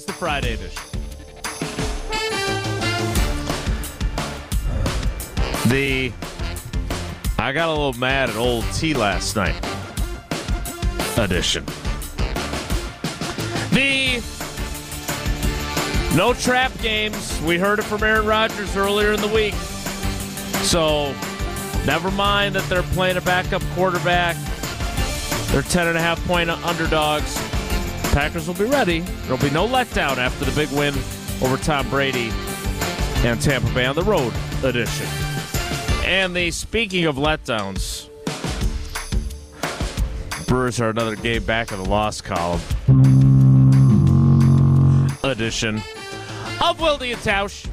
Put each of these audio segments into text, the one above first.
is the Friday edition. The I got a little mad at old T last night edition. The no trap games. We heard it from Aaron Rodgers earlier in the week. So never mind that they're playing a backup quarterback. They're 10 and a half point underdogs. Packers will be ready. There'll be no letdown after the big win over Tom Brady and Tampa Bay on the road edition. And the speaking of letdowns, Brewers are another game back in the loss column edition of Wilde and Tausch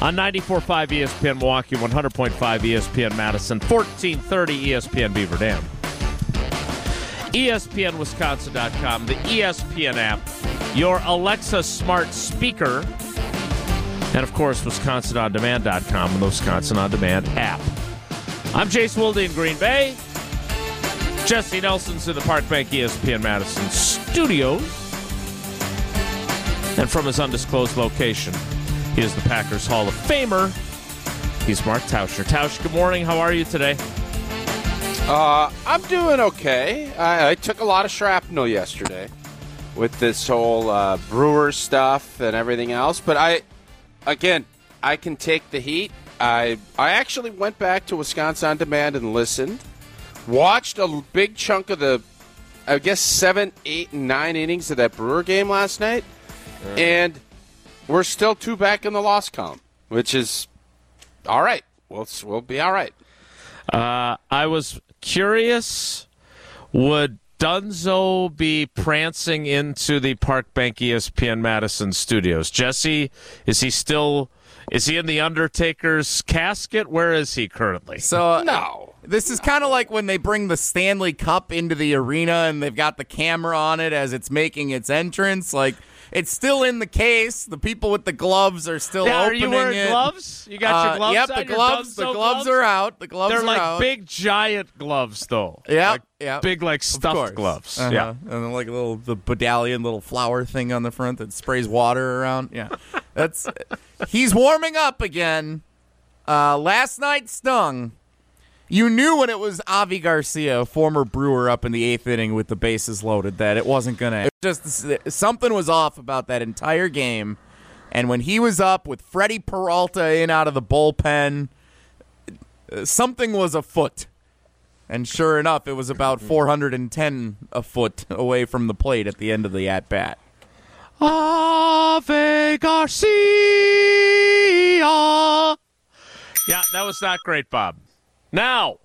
on 94.5 ESPN Milwaukee, 100.5 ESPN Madison, 1430 ESPN Beaver Dam. ESPNWisconsin.com, the ESPN app, your Alexa smart speaker, and of course, WisconsinOnDemand.com and the Wisconsin On Demand app. I'm Jace Wilde in Green Bay. Jesse Nelson's in the Park Bank ESPN Madison studios. And from his undisclosed location, he is the Packers Hall of Famer. He's Mark Tauscher. Tausch, good morning. How are you today? Uh, I'm doing okay. I, I, took a lot of shrapnel yesterday with this whole uh, Brewers stuff and everything else, but I, again, I can take the heat. I I actually went back to Wisconsin on demand and listened, watched a big chunk of the, I guess seven, eight, and nine innings of that Brewer game last night, and we're still two back in the loss column, which is all right. We'll we'll be all right. Uh, I was curious. Would Dunzo be prancing into the Park Bank ESPN Madison studios? Jesse, is he still? Is he in the Undertaker's casket? Where is he currently? So no. This is kind of like when they bring the Stanley Cup into the arena and they've got the camera on it as it's making its entrance. Like it's still in the case. The people with the gloves are still Now, are opening you wearing it. gloves? You got your Uh, gloves Yep, on, the gloves. The Dunzo gloves are out. The gloves are out. They're are like out. big, giant gloves, though. Yeah, like yeah. big, like stuffed gloves. Uh-huh. Yeah. and then like a little the medallion little flower thing on the front that sprays water around. Yeah, that's he's warming up again. Uh, last night stung. You knew when it was Avi Garcia, former Brewer, up in the eighth inning with the bases loaded, that it wasn't gonna. It just something was off about that entire game. And when he was up with Freddie Peralta in out of the bullpen, uh, something was afoot. And sure enough, it was about 410 a foot away from the plate at the end of the at bat. Ave Garcia. Yeah, that was not great, Bob. Now,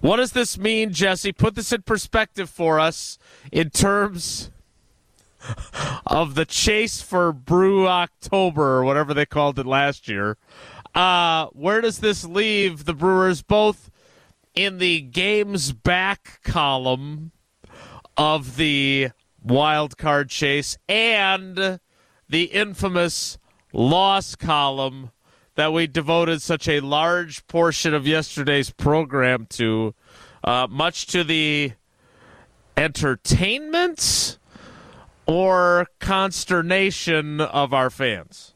what does this mean, Jesse? Put this in perspective for us in terms of the chase for Brew October or whatever they called it last year. Uh, where does this leave the Brewers both in the games back column of the wild card chase and the infamous loss column that we devoted such a large portion of yesterday's program to, uh, much to the entertainment or consternation of our fans.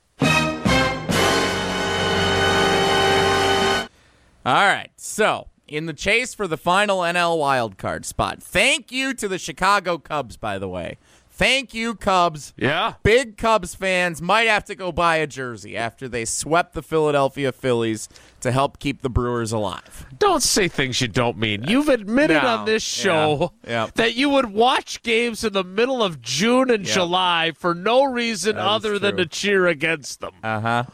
All right. So, in the chase for the final NL wildcard spot, thank you to the Chicago Cubs, by the way. Thank you, Cubs. Yeah. Big Cubs fans might have to go buy a jersey after they swept the Philadelphia Phillies to help keep the Brewers alive. Don't say things you don't mean. You've admitted No. on this show Yeah. Yep. that you would watch games in the middle of June and Yep. July for no reason That other than to cheer against them. Uh huh.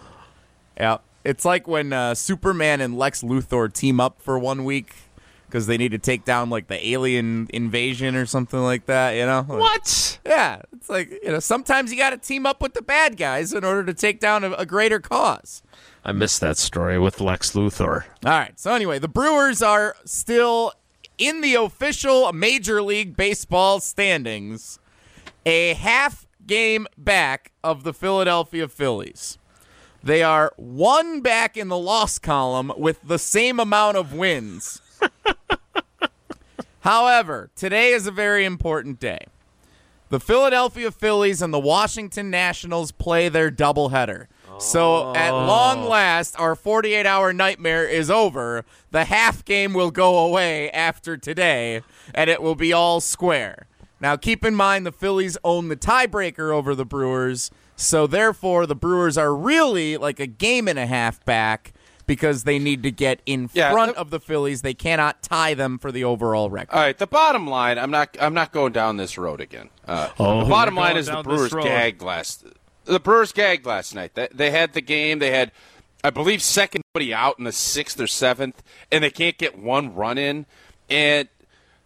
Yeah. It's like when uh, Superman and Lex Luthor team up for one week because they need to take down like the alien invasion or something like that. You know? Like- What? Yeah. It's like you know sometimes you got to team up with the bad guys in order to take down a, a greater cause. I missed that story with Lex Luthor. All right. So anyway, the Brewers are still in the official Major League Baseball standings, a half game back of the Philadelphia Phillies. They are one back in the loss column with the same amount of wins. However, today is a very important day. The Philadelphia Phillies and the Washington Nationals play their doubleheader. So at oh. long last, our 48 hour nightmare is over. The half game will go away after today, and it will be all square. Now, keep in mind the Phillies own the tiebreaker over the Brewers, so therefore the Brewers are really like a game and a half back because they need to get in Yeah, front the- of the Phillies. They cannot tie them for the overall record. All right, the bottom line. I'm not. I'm not going down this road again. Uh, Oh, the bottom line is the Brewers road. gagged last. The Brewers gagged last night. They, they had the game. They had, I believe, second buddy out in the sixth or seventh, and they can't get one run in. And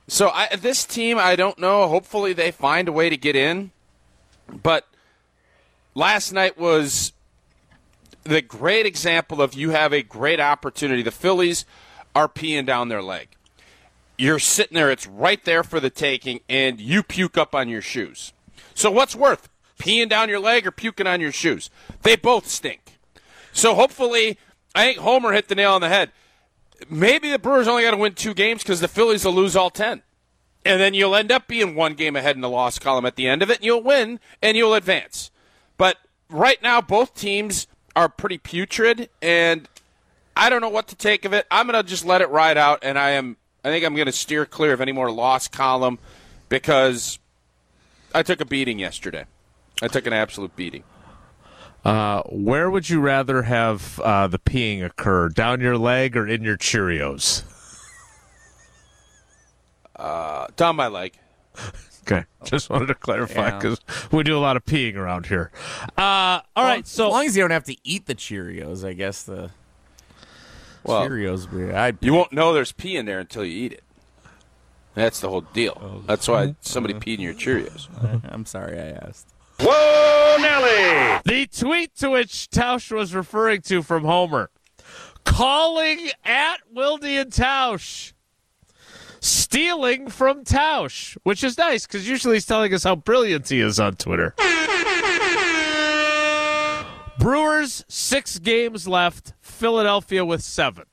so I, this team, I don't know. Hopefully, they find a way to get in. But last night was the great example of you have a great opportunity. The Phillies are peeing down their leg. You're sitting there, it's right there for the taking, and you puke up on your shoes. So what's worth? Peeing down your leg or puking on your shoes? They both stink. So hopefully, I think Homer hit the nail on the head. Maybe the Brewers only got to win two games because the Phillies will lose all 10. And then you'll end up being one game ahead in the loss column at the end of it, and you'll win and you'll advance. But right now, both teams are pretty putrid, and I don't know what to take of it. I'm going to just let it ride out, and I am. I think I'm going to steer clear of any more loss column because I took a beating yesterday. I took an absolute beating. Uh, where would you rather have uh, the peeing occur? Down your leg or in your Cheerios? Uh, down my leg. Okay, just wanted to clarify Yeah. because we do a lot of peeing around here. Uh, all right, as so as long as you don't have to eat the Cheerios, I guess the Well, Cheerios. would I'd you won't know there's pee in there until you eat it. That's the whole deal. That's why somebody peed in your Cheerios. I'm sorry I asked. Whoa, Nelly! The tweet to which Tausch was referring to from Homer, calling at Wilde and Tausch, stealing from Tausch, which is nice because usually he's telling us how brilliant he is on Twitter. Brewers six games left. Philadelphia with seven,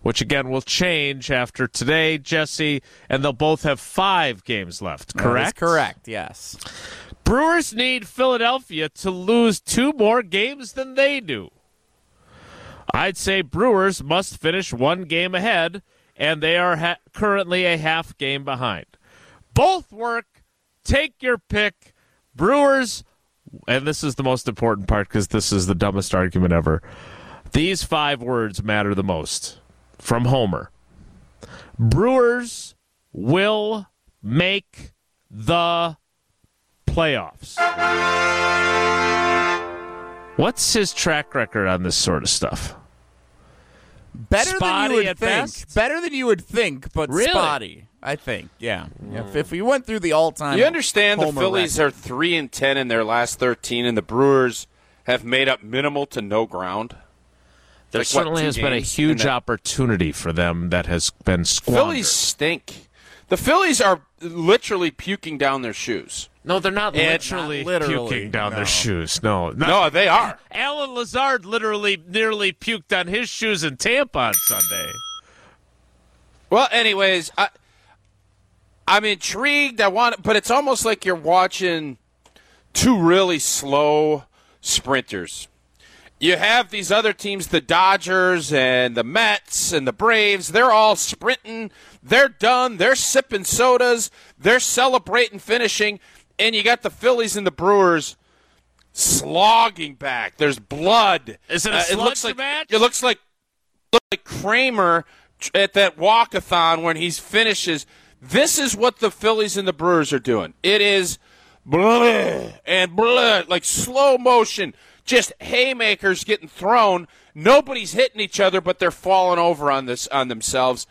which again will change after today, Jesse, and they'll both have five games left. Correct. correct. Yes. Brewers need Philadelphia to lose two more games than they do. I'd say Brewers must finish one game ahead, and they are ha- currently a half game behind. Both work. Take your pick. Brewers, and this is the most important part because this is the dumbest argument ever. These five words matter the most from Homer. Brewers will make the playoffs. What's his track record on this sort of stuff? Better than you would think. best? Better than you would think, but Really? spotty. I think. Yeah. Hmm. If, if we went through the all-time, You understand the Phillies record. are three and ten in their last thirteen, and the Brewers have made up minimal to no ground. There Like, what, certainly two has been a huge that- opportunity for them that has been squandered. Phillies stink. The Phillies are literally puking down their shoes. no, they're not literally, Not literally, puking down no. their shoes. No, not, No, they are. Allen Lazard literally nearly puked on his shoes in Tampa on Sunday. Well, anyways, I, I'm intrigued. I want, but it's almost like you're watching two really slow sprinters. You have these other teams, the Dodgers and the Mets and the Braves. They're all sprinting. They're done. They're sipping sodas. They're celebrating finishing. And you got the Phillies and the Brewers slogging back. There's blood. Is it a Uh, it looks like match? it looks like like Kramer at that walkathon when he finishes. This is what the Phillies and the Brewers are doing. It is blah and blah, like slow motion, just haymakers getting thrown. Nobody's hitting each other, but they're falling over on this on themselves.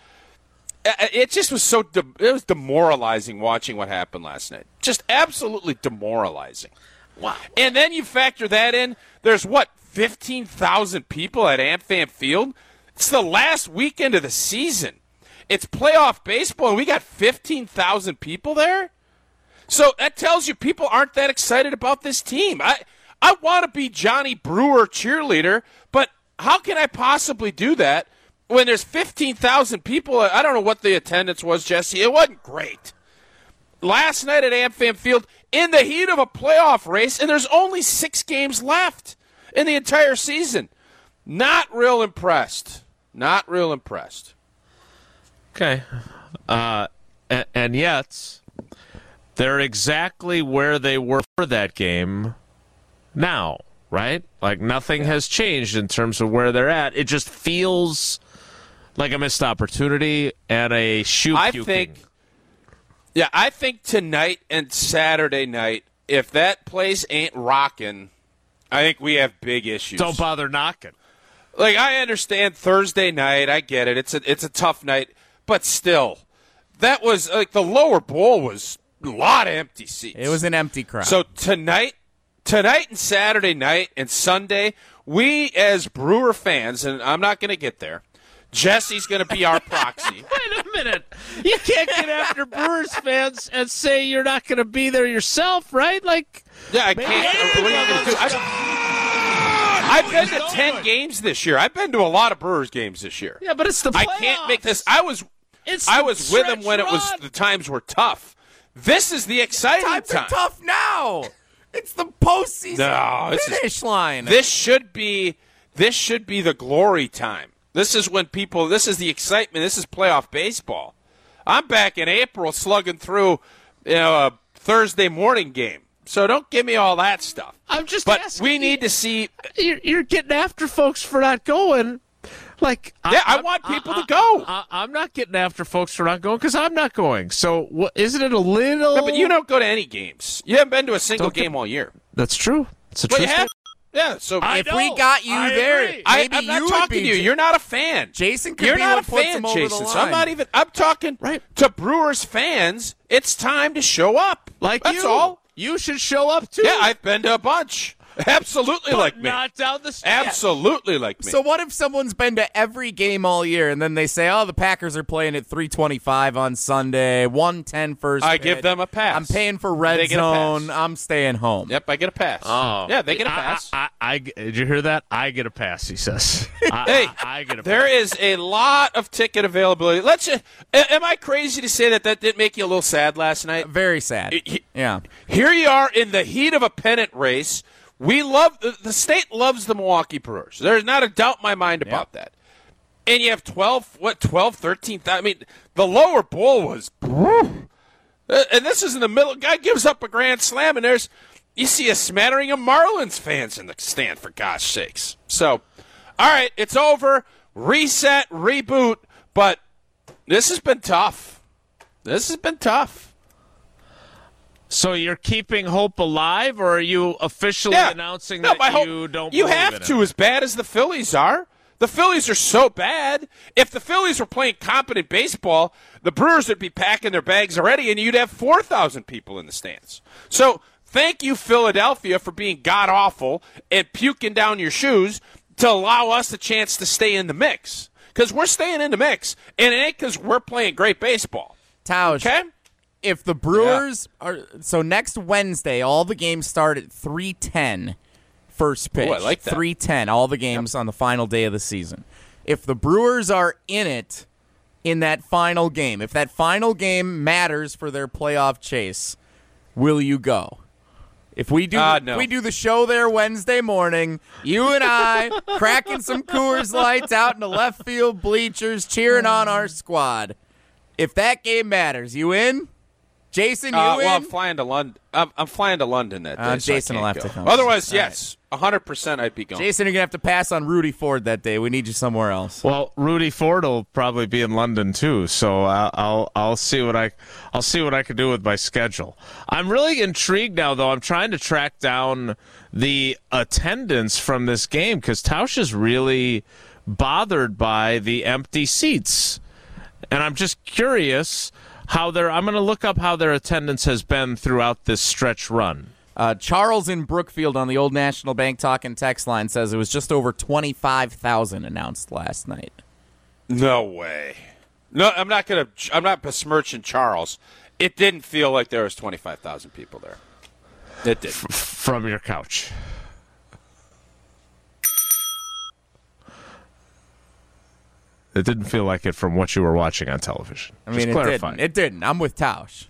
Uh, It just was so de- it was demoralizing watching what happened last night. Just absolutely demoralizing. Wow. And then you factor that in. There's what, 15,000 people at AmFam Field? It's the last weekend of the season. It's playoff baseball, and we got 15,000 people there? So that tells you people aren't that excited about this team. I, I want to be Johnny Brewer cheerleader, but how can I possibly do that when there's 15,000 people? I don't know what the attendance was, Jesse. It wasn't great last night at AmFam Field, in the heat of a playoff race, and there's only six games left in the entire season. Not real impressed. Not real impressed. Okay. Uh, and, and yet, they're exactly where they were for that game now, right? Like nothing has changed in terms of where they're at. It just feels like a missed opportunity and a shoe I think, yeah, I think tonight and Saturday night, if that place ain't rocking, I think we have big issues. Don't bother knocking. like I understand Thursday night, I get it. It's a it's a tough night, but still, that was like the lower bowl was a lot of empty seats. It was an empty crowd. So tonight, tonight and Saturday night and Sunday, we as Brewer fans, and I'm not going to get there. Jesse's going to be our proxy. Wait a minute. You can't get after Brewers fans and say you're not going to be there yourself, right? Like, Yeah, I can't. What are you going to do? I, I've been to ten games this year. I've been to a lot of Brewers games this year. yeah, but it's the I can't make this. I was It's I was with them stretch when it was the times were tough. This is the exciting times time. are tough now. It's the postseason No, this is- finish line. This should be this should be the glory time. This is when people. This is the excitement. This is playoff baseball. I'm back in April, slugging through, you know, a Thursday morning game. So don't give me all that stuff. I'm just But asking we need to see. You're, you're getting after folks for not going. Like, Yeah, I I'm- want people to go. I, am not getting after folks for not going because I'm not going. So, what, isn't it a little? No, but you don't go to any games. You haven't been to a single Don't get- game all year. That's true. It's a But true. you have. Yeah. So I if know. we got you I there, agree. I, maybe I'm not you would talking to you. J- You're not a fan. Jason could You're be not a fan, him over the Jason. So I'm not even. I'm talking Right. to Brewers fans. It's time to show up. like that's you. all. You should show up too. Yeah, I've been to a bunch. Absolutely but like me. not down the street. Absolutely like me. So what if someone's been to every game all year and then they say, "Oh, the Packers are playing at 325 on Sunday, 110 first I pitch. give them a pass. I'm paying for red They get a pass. zone. I'm staying home." Yep, I get a pass. Oh, yeah, they get a pass. I, I, I- did you hear that? I get a pass. He says. I, Hey, I, I get a pass. There is a lot of ticket availability. Let's. Just, am I crazy to say that that didn't make you a little sad last night? Very sad. He- yeah. Here you are in the heat of a pennant race. We love the, the state loves the Milwaukee Brewers. There's not a doubt in my mind about that. And you have 12 what 12 13 I mean the lower bowl was uh, and this is in the middle guy gives up a grand slam and there's you see a smattering of Marlins fans in the stand for gosh sakes. So all right, it's over. Reset, reboot, but this has been tough. This has been tough. So you're keeping hope alive, or are you officially announcing No, that you hope- don't? You believe have in to, it? as bad as the Phillies are. The Phillies are so bad. If the Phillies were playing competent baseball, the Brewers would be packing their bags already, and you'd have four thousand people in the stands. So thank you, Philadelphia, for being god awful and puking down your shoes to allow us the chance to stay in the mix. Because we're staying in the mix, and it ain't because we're playing great baseball. Tausch, Okay. If the Brewers are so next Wednesday, all the games start at 310 first pitch. Ooh, I like that. 310 all the games on the final day of the season. If the Brewers are in it in that final game, if that final game matters for their playoff chase, will you go? If we do, Uh, no. if we do the show there Wednesday morning. You and I cracking some Coors Lights out in the left field bleachers, cheering on our squad. If that game matters, you in? Jason, you Uh, in? well, I'm flying to London. I'm, I'm flying to London that day. Uh, so I Jason will can't have to go. come. Otherwise, All yes, 100 percent I'd be going. Jason, you're gonna have to pass on Rudy Ford that day. We need you somewhere else. Well, Rudy Ford will probably be in London too, so I'll, I'll I'll see what I I'll see what I can do with my schedule. I'm really intrigued now, though. I'm trying to track down the attendance from this game because Tausch is really bothered by the empty seats, and I'm just curious how their I'm going to look up how their attendance has been throughout this stretch run. Uh, Charles in Brookfield on the old National Bank talk and text line says it was just over twenty five thousand announced last night. No way. No, I'm not gonna. I'm not besmirching Charles. It didn't feel like there was 25,000 people there. It did. from your couch. It didn't feel like it from what you were watching on television. I Just mean, it clarifying. didn't. It didn't. I'm with Tausch.